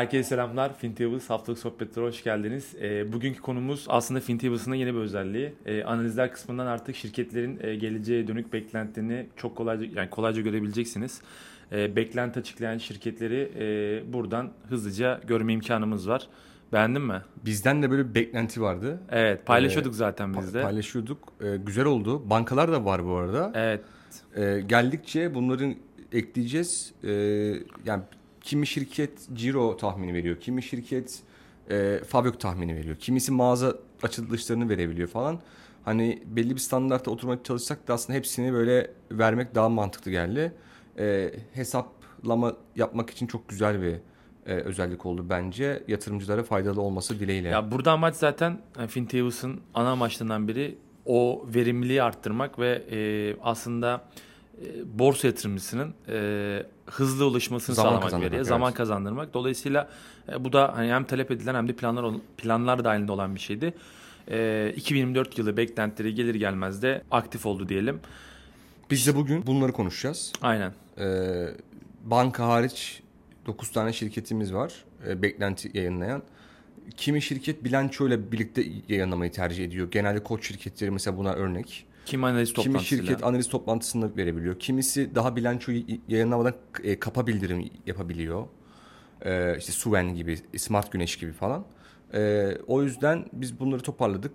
Herkese selamlar. FinTables haftalık sohbetlere hoş geldiniz. E, bugünkü konumuz aslında FinTables'ın yeni bir özelliği. E, analizler kısmından artık şirketlerin e, geleceğe dönük beklentilerini çok kolayca yani kolayca görebileceksiniz. E, beklenti açıklayan şirketleri e, buradan hızlıca görme imkanımız var. Beğendin mi? Bizden de böyle bir beklenti vardı. Evet paylaşıyorduk ee, zaten biz de. Paylaşıyorduk. Ee, güzel oldu. Bankalar da var bu arada. Evet. Ee, geldikçe bunların ekleyeceğiz. Ee, yani kimi şirket ciro tahmini veriyor. Kimi şirket e, fabrik tahmini veriyor. Kimisi mağaza açılışlarını verebiliyor falan. Hani belli bir standartta oturmaya çalışsak da aslında hepsini böyle vermek daha mantıklı geldi. Ee, hesaplama yapmak için çok güzel bir e, özellik oldu bence. Yatırımcılara faydalı olması dileğiyle. Ya burada amaç zaten yani FinTables'ın ana amaçlarından biri o verimliliği arttırmak ve e, aslında e, borsa yatırımcısının e, hızlı ulaşmasını zaman sağlamak veriye, evet. zaman kazandırmak. Dolayısıyla e, bu da hani hem talep edilen hem de planlar planlar dahilinde olan bir şeydi. E, 2024 yılı beklentileri gelir gelmez de aktif oldu diyelim. Biz de bugün bunları konuşacağız. Aynen. Ee, banka hariç 9 tane şirketimiz var. E, beklenti yayınlayan. Kimi şirket bilanço ile birlikte yayınlamayı tercih ediyor. Genelde koç şirketleri mesela buna örnek. Kim analiz Kimi şirket analiz toplantısında verebiliyor. Kimisi daha bilançoyu yayınlamadan e, kapa bildirim yapabiliyor. E, işte Suven gibi, Smart Güneş gibi falan. E, o yüzden biz bunları toparladık.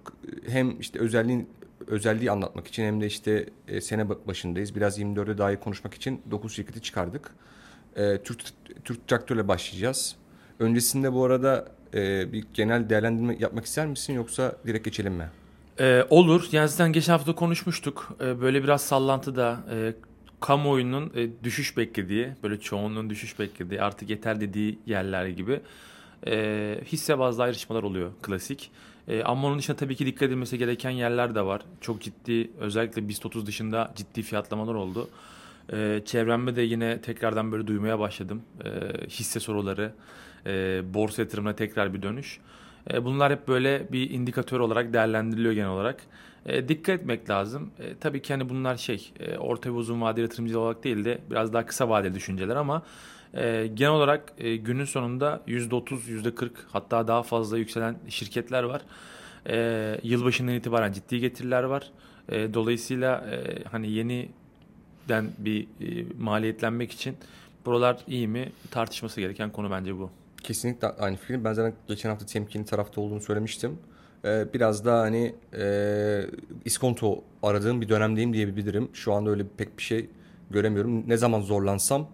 Hem işte özelliğin özelliği anlatmak için hem de işte e, sene başındayız. Biraz 24'e dair konuşmak için 9 şirketi çıkardık. E, Türk Türk Traktör'le başlayacağız. Öncesinde bu arada e, bir genel değerlendirme yapmak ister misin yoksa direkt geçelim mi? Ee, olur. Yani zaten geçen hafta konuşmuştuk. Ee, böyle biraz sallantıda e, kamuoyunun e, düşüş beklediği, böyle çoğunluğun düşüş beklediği, artık yeter dediği yerler gibi e, hisse bazlı ayrışmalar oluyor klasik. E, ama onun dışında tabii ki dikkat edilmesi gereken yerler de var. Çok ciddi, özellikle BIST 30 dışında ciddi fiyatlamalar oldu. E, çevremde de yine tekrardan böyle duymaya başladım. E, hisse soruları, e, borsa yatırımına tekrar bir dönüş. E, bunlar hep böyle bir indikatör olarak değerlendiriliyor genel olarak. E, dikkat etmek lazım. E, tabii ki hani bunlar şey e, orta ve uzun vadeli yatırımcı olarak değil de biraz daha kısa vadeli düşünceler ama e, genel olarak e, günün sonunda %30, %40 hatta daha fazla yükselen şirketler var. E, yılbaşından itibaren ciddi getiriler var. E, dolayısıyla e, hani yeniden bir e, maliyetlenmek için buralar iyi mi tartışması gereken konu bence bu. Kesinlikle aynı fikrim. Ben zaten geçen hafta temkinli tarafta olduğunu söylemiştim. Ee, biraz daha hani e, iskonto aradığım bir dönemdeyim diyebilirim. Şu anda öyle pek bir şey göremiyorum. Ne zaman zorlansam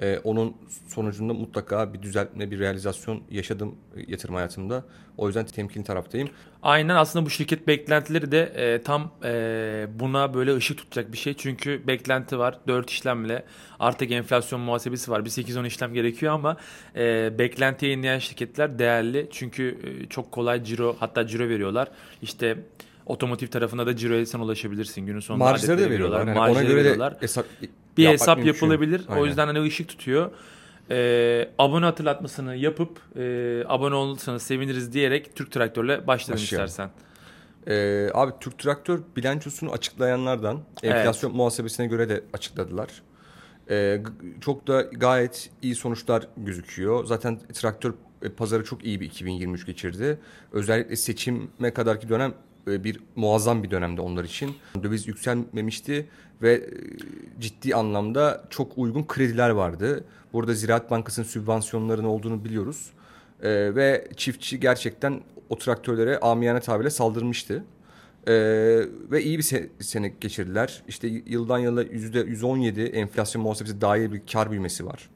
e, onun sonucunda mutlaka bir düzeltme, bir realizasyon yaşadım yatırım hayatımda. O yüzden temkinli taraftayım. Aynen aslında bu şirket beklentileri de e, tam e, buna böyle ışık tutacak bir şey. Çünkü beklenti var. 4 işlemle artık enflasyon muhasebesi var. Bir 8-10 işlem gerekiyor ama e, beklenti yayınlayan şirketler değerli. Çünkü e, çok kolay ciro hatta ciro veriyorlar. İşte otomotiv tarafında da ciroya sen ulaşabilirsin. Günün sonunda Marjları da veriyorlar. Yani ona göre veriyorlar. de hesap bir hesap yapılabilir. O yüzden hani ışık tutuyor. Ee, abone hatırlatmasını yapıp e, abone olursanız seviniriz diyerek Türk Traktör'le başlayalım istersen. Ee, abi Türk Traktör bilançosunu açıklayanlardan enflasyon muhasebesine göre de açıkladılar. Ee, çok da gayet iyi sonuçlar gözüküyor. Zaten traktör e, pazarı çok iyi bir 2023 geçirdi. Özellikle seçime kadarki dönem bir muazzam bir dönemde onlar için. Döviz yükselmemişti ve e, ciddi anlamda çok uygun krediler vardı. Burada Ziraat Bankası'nın sübvansiyonlarının olduğunu biliyoruz. Ee, ve çiftçi gerçekten o traktörlere amiyane tabirle saldırmıştı. Ee, ve iyi bir se- sene geçirdiler. İşte yıldan yıla yüzde 117 enflasyon muhasebesi dahil bir kar büyümesi var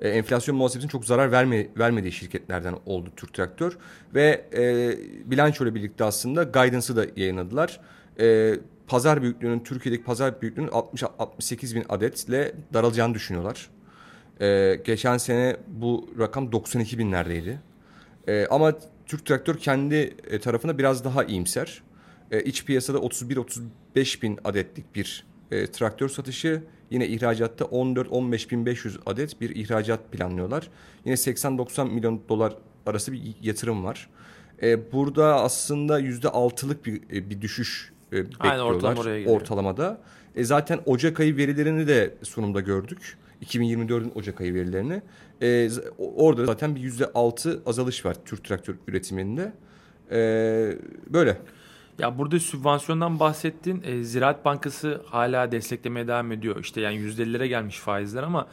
e, enflasyon muhasebesinin çok zarar verme, vermediği şirketlerden oldu Türk Traktör. Ve e, bilanço birlikte aslında guidance'ı da yayınladılar. E, pazar büyüklüğünün, Türkiye'deki pazar büyüklüğünün 60-68 bin adetle daralacağını düşünüyorlar. E, geçen sene bu rakam 92 binlerdeydi. E, ama Türk Traktör kendi e, tarafına biraz daha iyimser. E, iç piyasada 31-35 bin adetlik bir e, traktör satışı Yine ihracatta 14-15.500 adet bir ihracat planlıyorlar. Yine 80-90 milyon dolar arası bir yatırım var. Ee, burada aslında %6'lık bir, e, bir düşüş e, bekliyorlar Aynen, ortalama ortalamada. E, zaten Ocak ayı verilerini de sunumda gördük. 2024'ün Ocak ayı verilerini. E, orada zaten bir yüzde altı azalış var Türk traktör üretiminde. E, böyle. Ya burada sübvansiyondan bahsettin. E, Ziraat Bankası hala desteklemeye devam ediyor. İşte yani %50'lere gelmiş faizler ama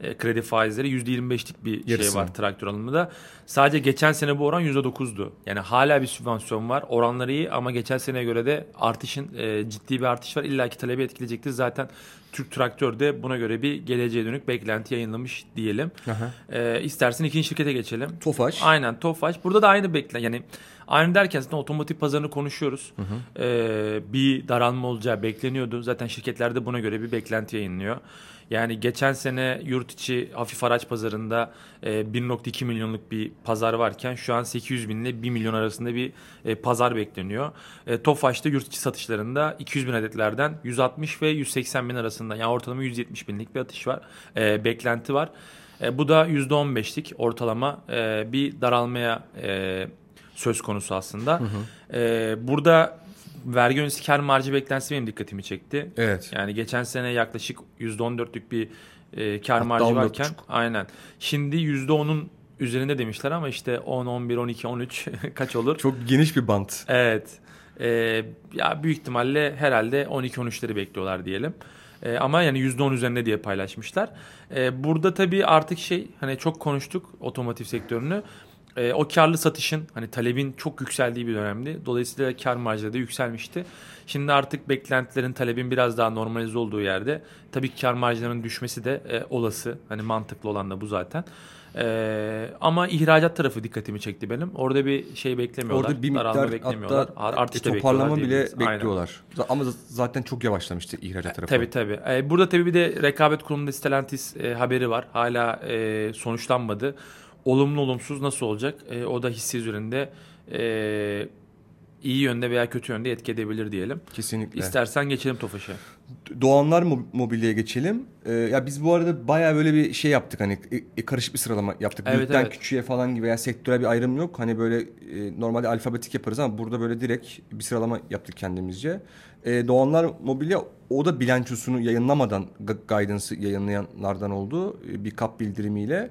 e, kredi faizleri %25'lik bir şey Yarısı. şey var traktör alımında. Sadece geçen sene bu oran %9'du. Yani hala bir sübvansiyon var. Oranları iyi ama geçen seneye göre de artışın e, ciddi bir artış var. İlla ki talebi etkileyecektir. Zaten Türk Traktör de buna göre bir geleceğe dönük beklenti yayınlamış diyelim. E, istersen ikinci şirkete geçelim. Tofaş. Aynen Tofaş. Burada da aynı beklen yani aynı derken zaten otomotiv pazarını konuşuyoruz. Hı hı. E, bir daralma olacağı bekleniyordu. Zaten şirketler de buna göre bir beklenti yayınlıyor. Yani geçen sene yurt içi hafif araç pazarında e, 1.2 milyonluk bir pazar varken şu an 800 bin ile 1 milyon arasında bir e, pazar bekleniyor. E, Tofaş'ta yurt içi satışlarında 200 bin adetlerden 160 ve 180 bin arasında yani ortalama 170 binlik bir atış var. E, beklenti var. E, bu da %15'lik ortalama e, bir daralmaya e, söz konusu aslında. Hı hı. E, burada vergi öncesi kar marjı beklentisi benim dikkatimi çekti. Evet. Yani geçen sene yaklaşık %14'lük bir e, kar Hatta marjı varken aynen. Şimdi %10'un üzerinde demişler ama işte 10, 11, 12, 13 kaç olur? Çok geniş bir bant. Evet. E, ya büyük ihtimalle herhalde 12-13'leri bekliyorlar diyelim. E, ama yani %10 üzerinde diye paylaşmışlar. E, burada tabii artık şey hani çok konuştuk otomotiv sektörünü e, o karlı satışın hani talebin çok yükseldiği bir dönemdi. Dolayısıyla kar marjları da yükselmişti. Şimdi artık beklentilerin talebin biraz daha normalize olduğu yerde tabii ki kar marjlarının düşmesi de e, olası. Hani mantıklı olan da bu zaten. Ee, ama ihracat tarafı dikkatimi çekti benim. Orada bir şey beklemiyorlar. Orada bir miktar beklemiyorlar. hatta artış e, toparlama bile bekliyorlar. Aynen. Ama zaten çok yavaşlamıştı ihracat tarafı. Tabii tabii. Ee, burada tabii bir de rekabet kurumunda Stellantis e, haberi var. Hala e, sonuçlanmadı olumlu olumsuz nasıl olacak? E, o da hissi üzerinde e, iyi yönde veya kötü yönde etki edebilir diyelim. Kesinlikle. İstersen geçelim Tofaş'a. Doğanlar mobilyaya geçelim. Ee, ya biz bu arada baya böyle bir şey yaptık hani e, e, karışık bir sıralama yaptık. Evet, Büyükten evet. küçüğe falan gibi veya sektörel bir ayrım yok. Hani böyle e, normalde alfabetik yaparız ama burada böyle direkt bir sıralama yaptık kendimizce. E, Doğanlar Mobilya o da bilançosunu yayınlamadan guidance'ı yayınlayanlardan oldu. E, bir kap bildirimiyle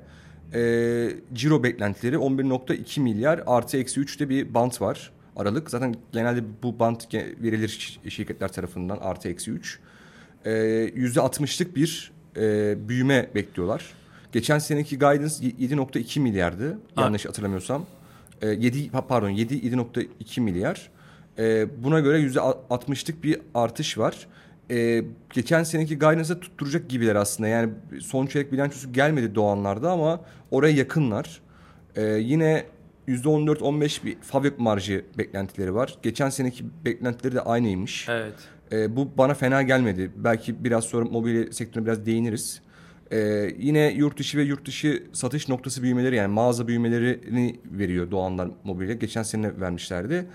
e, ciro beklentileri 11.2 milyar artı eksi 3'te bir bant var aralık. Zaten genelde bu bant verilir şirketler tarafından artı eksi 3. Yüzde 60'lık bir e, büyüme bekliyorlar. Geçen seneki guidance 7.2 milyardı ha. yanlış hatırlamıyorsam. E, 7 pardon 7 7.2 milyar. E, buna göre yüzde 60'lık bir artış var e, geçen seneki guidance'a tutturacak gibiler aslında. Yani son çeyrek bilançosu gelmedi Doğanlar'da ama oraya yakınlar. E, yine %14-15 bir fabrik marjı beklentileri var. Geçen seneki beklentileri de aynıymış. Evet. E, bu bana fena gelmedi. Belki biraz sonra mobilya sektörüne biraz değiniriz. E, yine yurt dışı ve yurt dışı satış noktası büyümeleri yani mağaza büyümelerini veriyor Doğanlar Mobilya. Geçen sene vermişlerdi.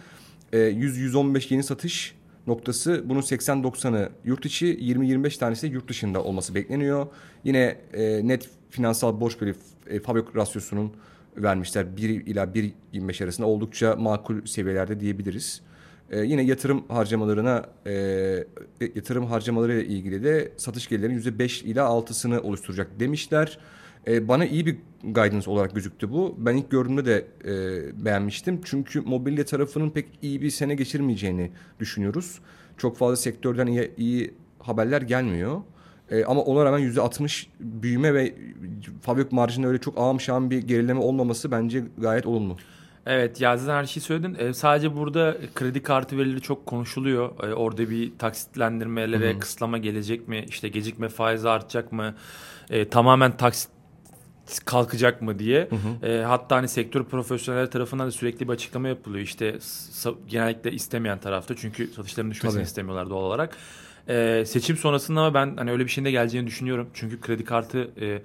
E, 100-115 yeni satış noktası bunun 80-90'ı yurt içi 20-25 tanesi yurt dışında olması bekleniyor. Yine e, net finansal borç bölü e, fabrik rasyosunun vermişler 1 ila 1.25 arasında oldukça makul seviyelerde diyebiliriz. E, yine yatırım harcamalarına e, yatırım harcamaları ile ilgili de satış gelirlerinin %5 ila 6'sını oluşturacak demişler. E, bana iyi bir guidance olarak gözüktü bu. Ben ilk gördüğümde de e, beğenmiştim. Çünkü mobilya tarafının pek iyi bir sene geçirmeyeceğini düşünüyoruz. Çok fazla sektörden iyi, iyi haberler gelmiyor. E, ama ona rağmen yüzde 60 büyüme ve fabrik marjında öyle çok ağam şahım bir gerileme olmaması bence gayet olumlu. Evet ya zaten her şeyi söyledin. Ee, sadece burada kredi kartı verileri çok konuşuluyor. Ee, orada bir taksitlendirmelere Hı-hı. kısıtlama gelecek mi? İşte gecikme faizi artacak mı? Ee, tamamen taksit kalkacak mı diye. Hı hı. E, hatta hani sektör profesyonel tarafından da sürekli bir açıklama yapılıyor. İşte genellikle istemeyen tarafta çünkü satışların düşmesini Tabii. istemiyorlar doğal olarak. E, seçim sonrasında ama ben hani öyle bir şeyin de geleceğini düşünüyorum. Çünkü kredi kartı e,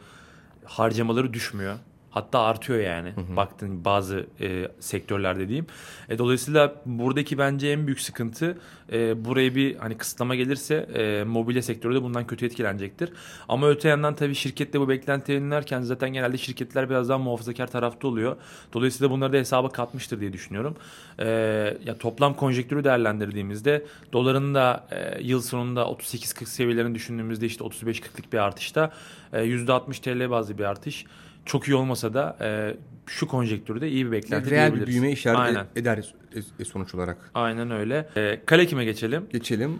harcamaları düşmüyor. Hatta artıyor yani. Hı hı. Baktın bazı e, sektörlerde diyeyim. E, dolayısıyla buradaki bence en büyük sıkıntı e, buraya bir hani kısıtlama gelirse e, mobilya sektörü de bundan kötü etkilenecektir. Ama öte yandan tabii şirkette bu beklentileri dinlerken zaten genelde şirketler biraz daha muhafazakar tarafta oluyor. Dolayısıyla bunları da hesaba katmıştır diye düşünüyorum. E, ya toplam konjektürü değerlendirdiğimizde doların da e, yıl sonunda 38-40 seviyelerini düşündüğümüzde işte 35-40'lık bir artışta e, %60 TL bazlı bir artış çok iyi olmasa da e, şu konjektürde iyi bir beklenti Reel bir büyüme işaret Aynen. eder e, sonuç olarak. Aynen öyle. E, kale kime geçelim? Geçelim.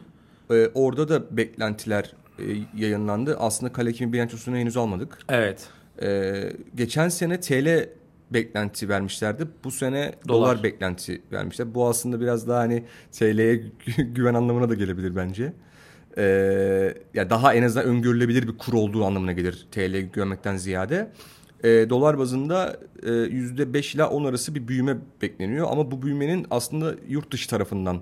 E, orada da beklentiler e, yayınlandı. Aslında kale kimi bilançosunu henüz almadık. Evet. E, geçen sene TL beklenti vermişlerdi. Bu sene dolar, dolar beklenti vermişler. Bu aslında biraz daha hani TL'ye güven anlamına da gelebilir bence. Ee, ya daha en azından öngörülebilir bir kur olduğu anlamına gelir TL'ye güvenmekten ziyade. E, dolar bazında e, %5 ila 10 arası bir büyüme bekleniyor. Ama bu büyümenin aslında yurt dışı tarafından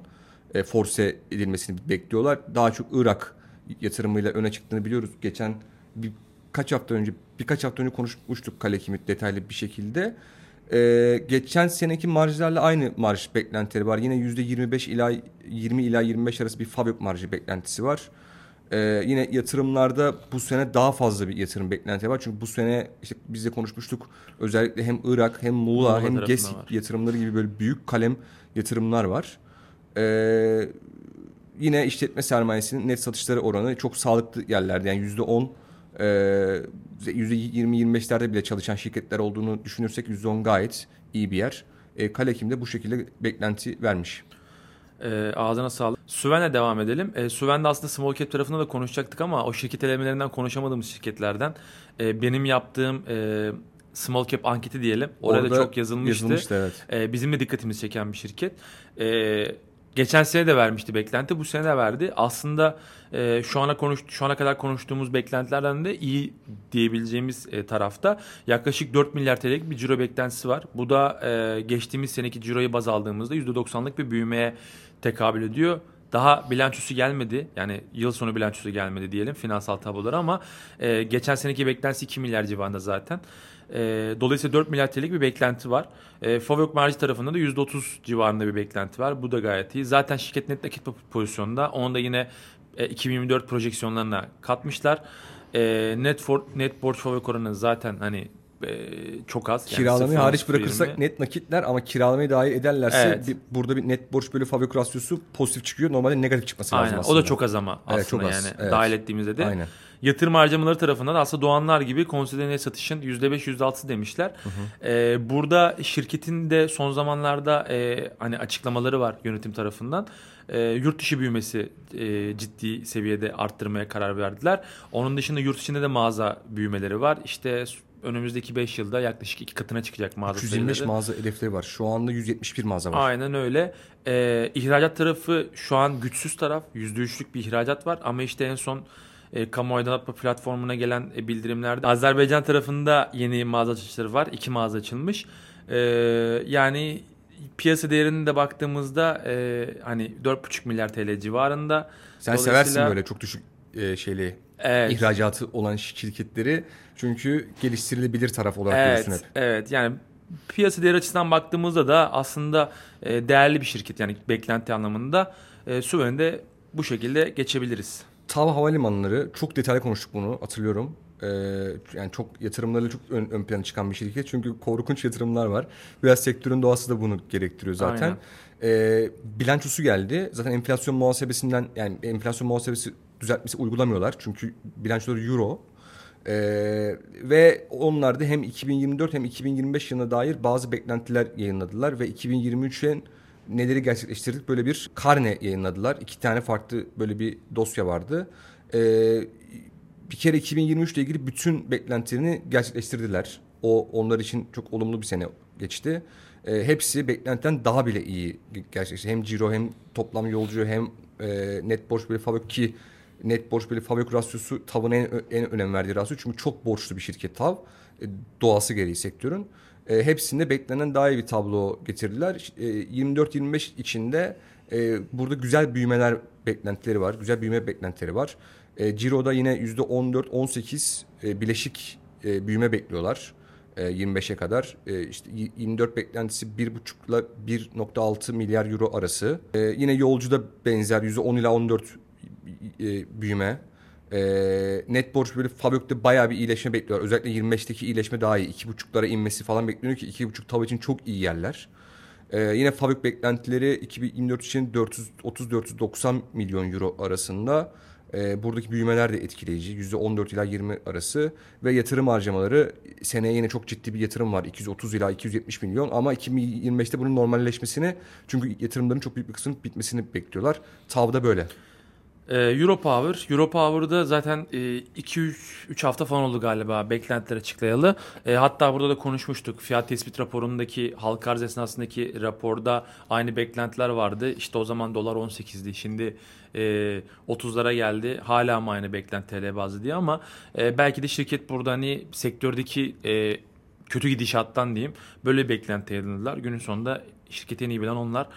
e, force edilmesini bekliyorlar. Daha çok Irak yatırımıyla öne çıktığını biliyoruz. Geçen bir kaç hafta önce birkaç hafta önce konuşmuştuk Kale Kimit detaylı bir şekilde. Ee, geçen seneki marjlarla aynı marj beklentileri var. Yine %25 ila 20 ila 25 arası bir fabrik marjı beklentisi var. Ee, yine yatırımlarda bu sene daha fazla bir yatırım beklenti var. Çünkü bu sene işte biz de konuşmuştuk özellikle hem Irak hem Muğla Muğla hem GES yatırımları gibi böyle büyük kalem yatırımlar var. Ee, yine işletme sermayesinin net satışları oranı çok sağlıklı yerlerde yani yüzde on e, yüzde yirmi yirmi beşlerde bile çalışan şirketler olduğunu düşünürsek yüzde on gayet iyi bir yer. E, Kalekim de bu şekilde beklenti vermiş. E, ağzına sağlık. Süven'e devam edelim. E, Süven'de aslında small cap tarafında da konuşacaktık ama o şirket elemelerinden konuşamadığımız şirketlerden e, benim yaptığım e, small cap anketi diyelim. Orada, Orada çok yazılmıştı. yazılmıştı evet. e, bizim de dikkatimizi çeken bir şirket. E, Geçen sene de vermişti beklenti. Bu sene de verdi. Aslında e, şu ana konuş şu ana kadar konuştuğumuz beklentilerden de iyi diyebileceğimiz e, tarafta yaklaşık 4 milyar TL'lik bir ciro beklentisi var. Bu da e, geçtiğimiz seneki ciroyu baz aldığımızda %90'lık bir büyümeye tekabül ediyor. Daha bilançosu gelmedi. Yani yıl sonu bilançosu gelmedi diyelim finansal tabloları ama e, geçen seneki beklentisi 2 milyar civarında zaten. E, dolayısıyla 4 milyar TL'lik bir beklenti var. E, Favök marjı tarafında da %30 civarında bir beklenti var. Bu da gayet iyi. Zaten şirket net nakit pozisyonunda. Onu da yine e, 2024 projeksiyonlarına katmışlar. E, net for, net borç Favök oranı zaten hani e, çok az. Yani Kiralamayı hariç bırakırsak 20. net nakitler ama kiralamayı dahil ederlerse evet. bir, burada bir net borç bölü fabrik rasyosu pozitif çıkıyor. Normalde negatif çıkması Aynen. lazım aslında. O da çok az ama aslında evet, çok az. yani evet. dahil ettiğimizde de. Aynen. Yatırım harcamaları tarafından aslında doğanlar gibi konsolide satışın %5 %6 demişler. Hı hı. Ee, burada şirketin de son zamanlarda e, hani açıklamaları var yönetim tarafından. E, yurt dışı büyümesi e, ciddi seviyede arttırmaya karar verdiler. Onun dışında yurt içinde de mağaza büyümeleri var. İşte önümüzdeki 5 yılda yaklaşık iki katına çıkacak mağaza 325 sayıları. mağaza hedefleri var. Şu anda 171 mağaza var. Aynen öyle. Ee, ihracat tarafı şu an güçsüz taraf. %3'lük bir ihracat var ama işte en son e, kamu aydınlatma platformuna gelen e, bildirimlerde Azerbaycan tarafında yeni mağaza açışları var. İki mağaza açılmış. E, yani piyasa değerine de baktığımızda e, hani 4,5 milyar TL civarında. Sen seversin böyle çok düşük e, şeyli evet. ihracatı olan şirketleri. Çünkü geliştirilebilir taraf olarak evet, görürsün hep. Evet yani piyasa değeri açısından baktığımızda da aslında e, değerli bir şirket yani beklenti anlamında e, Suven'de bu şekilde geçebiliriz. TAV Havalimanları çok detaylı konuştuk bunu hatırlıyorum. Ee, yani çok yatırımları çok ön, ön plana çıkan bir şirket. Çünkü korkunç yatırımlar var. Biraz sektörün doğası da bunu gerektiriyor zaten. Ee, bilançosu geldi. Zaten enflasyon muhasebesinden yani enflasyon muhasebesi düzeltmesi uygulamıyorlar. Çünkü bilançoları euro. Ee, ve onlar da hem 2024 hem 2025 yılına dair bazı beklentiler yayınladılar ve 2023'e neleri gerçekleştirdik böyle bir karne yayınladılar. İki tane farklı böyle bir dosya vardı. Ee, bir kere 2023 ile ilgili bütün beklentilerini gerçekleştirdiler. O onlar için çok olumlu bir sene geçti. Ee, hepsi beklentiden daha bile iyi gerçekleşti. Hem ciro hem toplam yolcu hem e, net borç bölü fabrik ki net borç bölü fabrik rasyosu TAV'ın en, en önem verdiği rasyo. Çünkü çok borçlu bir şirket TAV. E, doğası gereği sektörün. E, hepsinde beklenen daha iyi bir tablo getirdiler. E, 24-25 içinde e, burada güzel büyümeler beklentileri var. Güzel büyüme beklentileri var. E, Ciro'da yine %14-18 e, bileşik e, büyüme bekliyorlar. e, 25'e kadar. E, işte 24 beklentisi 1,5 ile 1.6 milyar euro arası. E, yine yolcuda benzer %10 ila 14 e, büyüme. E, net borç böyle Fabök'te bayağı bir iyileşme bekliyor. Özellikle 25'teki iyileşme daha iyi. 2.5'lara inmesi falan bekleniyor ki 2.5 tav için çok iyi yerler. Ee, yine Fabrik beklentileri 2024 için 430-490 milyon euro arasında. Ee, buradaki büyümeler de etkileyici. %14 ila 20 arası ve yatırım harcamaları seneye yine çok ciddi bir yatırım var. 230 ila 270 milyon ama 2025'te bunun normalleşmesini çünkü yatırımların çok büyük bir kısmının bitmesini bekliyorlar. Tavda böyle. Ee, Europower. Europower'da zaten 2-3 e, hafta falan oldu galiba beklentiler açıklayalı. E, hatta burada da konuşmuştuk. Fiyat tespit raporundaki halka arz esnasındaki raporda aynı beklentiler vardı. İşte o zaman dolar 18'di. Şimdi e, 30'lara geldi. Hala mı aynı beklenti TL bazı diye ama e, belki de şirket burada hani sektördeki e, kötü gidişattan diyeyim böyle bir beklenti yayınladılar. Günün sonunda şirketin iyi bilen onlar.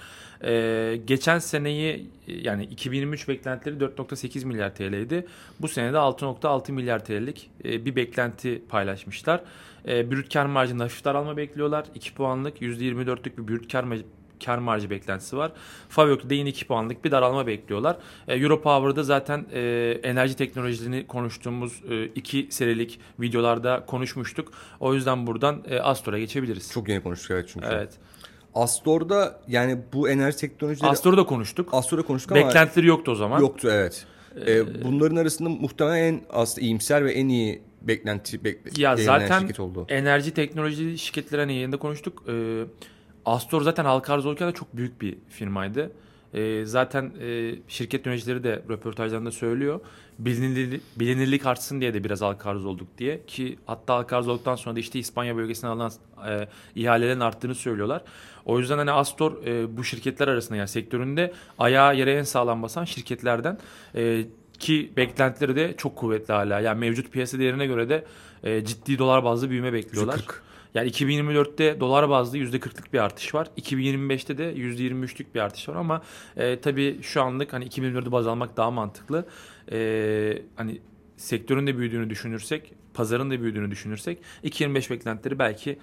Ee, geçen seneyi yani 2023 beklentileri 4.8 milyar TL'ydi. Bu sene de 6.6 milyar TL'lik e, bir beklenti paylaşmışlar. E, brüt kar marjında hafif daralma bekliyorlar. 2 puanlık %24'lük bir brüt kar kar marjı beklentisi var. Favyok'ta yine 2 puanlık bir daralma bekliyorlar. E, Europower'da zaten e, enerji teknolojilerini konuştuğumuz e, iki serilik videolarda konuşmuştuk. O yüzden buradan e, Astor'a geçebiliriz. Çok yeni konuştuk evet çünkü. Evet. Astor'da yani bu enerji teknolojileri... Astor'da konuştuk. Astor'da konuştuk ama... Beklentileri yoktu o zaman. Yoktu evet. Ee, bunların arasında muhtemelen en aslında iyimser ve en iyi beklenti bekle ya zaten şirket oldu. enerji teknoloji şirketleri hani yerinde konuştuk. Ee, Astor zaten halka arz olurken de çok büyük bir firmaydı. Ee, zaten e, şirket yöneticileri de röportajlarında söylüyor. Bilinirlik, bilinirlik artsın diye de biraz halka arz olduk diye. Ki hatta halka arz olduktan sonra da işte İspanya bölgesine alınan e, ihalelerin arttığını söylüyorlar. O yüzden hani Astor e, bu şirketler arasında yani sektöründe ayağı yere en sağlam basan şirketlerden. E, ki beklentileri de çok kuvvetli hala. Yani mevcut piyasa değerine göre de e, ciddi dolar bazlı büyüme bekliyorlar. 40. Yani 2024'te dolar bazlı %40'lık bir artış var. 2025'te de %23'lük bir artış var ama e, tabii şu anlık hani 2024'ü baz almak daha mantıklı. E, hani sektörün de büyüdüğünü düşünürsek, pazarın da büyüdüğünü düşünürsek 2025 beklentileri belki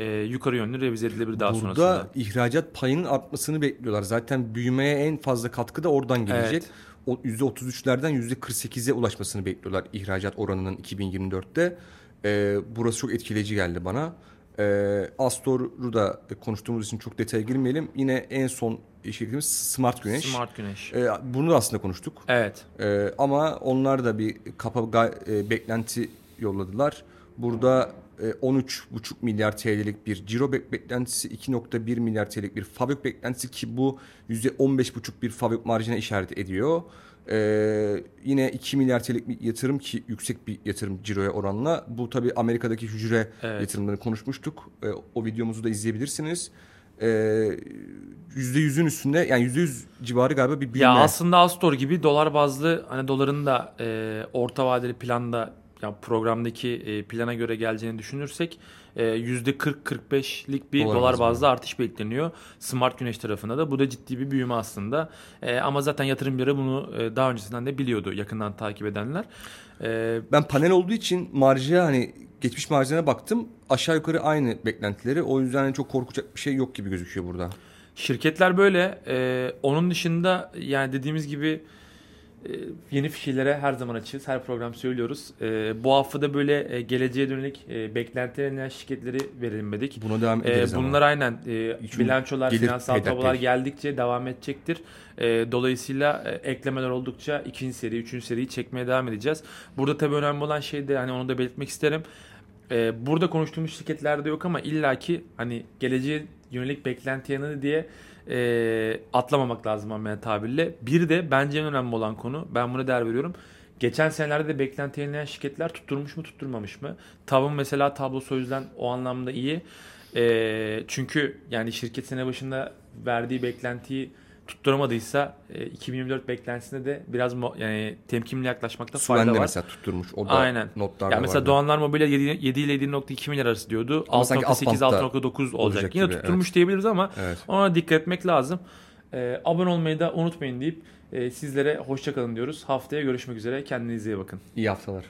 e, yukarı yönlü revize edilebilir daha Burada sonrasında. Burada ihracat payının artmasını bekliyorlar. Zaten büyümeye en fazla katkı da oradan gelecek. Evet. O %33'lerden %48'e ulaşmasını bekliyorlar ihracat oranının 2024'te. Ee, burası çok etkileyici geldi bana. Ee, Astor'u da konuştuğumuz için çok detaya girmeyelim. Yine en son şirketimiz Smart Güneş. Smart Güneş. Ee, bunu da aslında konuştuk. Evet. Ee, ama onlar da bir kapa e, beklenti yolladılar. Burada 13,5 e, milyar TL'lik bir ciro beklentisi, 2,1 milyar TL'lik bir fabrik beklentisi ki bu %15,5 bir fabrik marjına işaret ediyor. Ee, yine 2 milyar TL'lik bir yatırım ki yüksek bir yatırım ciroya oranla. Bu tabi Amerika'daki hücre evet. yatırımlarını konuşmuştuk. Ee, o videomuzu da izleyebilirsiniz. Ee, %100'ün üstünde yani %100 civarı galiba bir büyüme. Ya aslında Astor gibi dolar bazlı hani doların da e, orta vadeli planda yani programdaki e, plana göre geleceğini düşünürsek e, %40-45'lik bir dolar, dolar bazlı artış bekleniyor. Smart Güneş tarafında da bu da ciddi bir büyüme aslında. E, ama zaten yatırımcıları bunu e, daha öncesinden de biliyordu yakından takip edenler. E, ben panel olduğu için marjaya hani geçmiş marjına baktım. Aşağı yukarı aynı beklentileri. O yüzden hani çok korkacak bir şey yok gibi gözüküyor burada. Şirketler böyle. E, onun dışında yani dediğimiz gibi yeni fikirlere her zaman açığız. Her program söylüyoruz. Ee, bu hafta böyle e, geleceğe dönelik e, beklentilerine şirketleri verelim dedik. Buna devam ee, ederiz Bunlar ama. aynen e, bilançolar, finansal tablolar geldikçe devam edecektir. dolayısıyla eklemeler oldukça ikinci seri, üçüncü seriyi çekmeye devam edeceğiz. Burada tabii önemli olan şey de hani onu da belirtmek isterim. burada konuştuğumuz şirketlerde yok ama illaki hani geleceğe yönelik beklenti yanı diye e, atlamamak lazım amel tabirle. Bir de bence en önemli olan konu ben buna değer veriyorum. Geçen senelerde de beklenti yenileyen şirketler tutturmuş mu tutturmamış mı? Tav'ın mesela tablosu o yüzden o anlamda iyi. E, çünkü yani şirket sene başında verdiği beklentiyi tutturamadıysa e, 2024 beklentisinde de biraz yani temkinli yaklaşmakta Suven fayda var. mesela tutturmuş. O da Aynen. notlarda yani mesela vardı. Doğanlar Mobilya 7, 7 ile 7.2 milyar arası diyordu. 6.8 6.9 olacak. Yine gibi, tutturmuş evet. diyebiliriz ama evet. ona dikkat etmek lazım. E, abone olmayı da unutmayın deyip e, sizlere hoşçakalın diyoruz. Haftaya görüşmek üzere. Kendinize iyi bakın. İyi haftalar.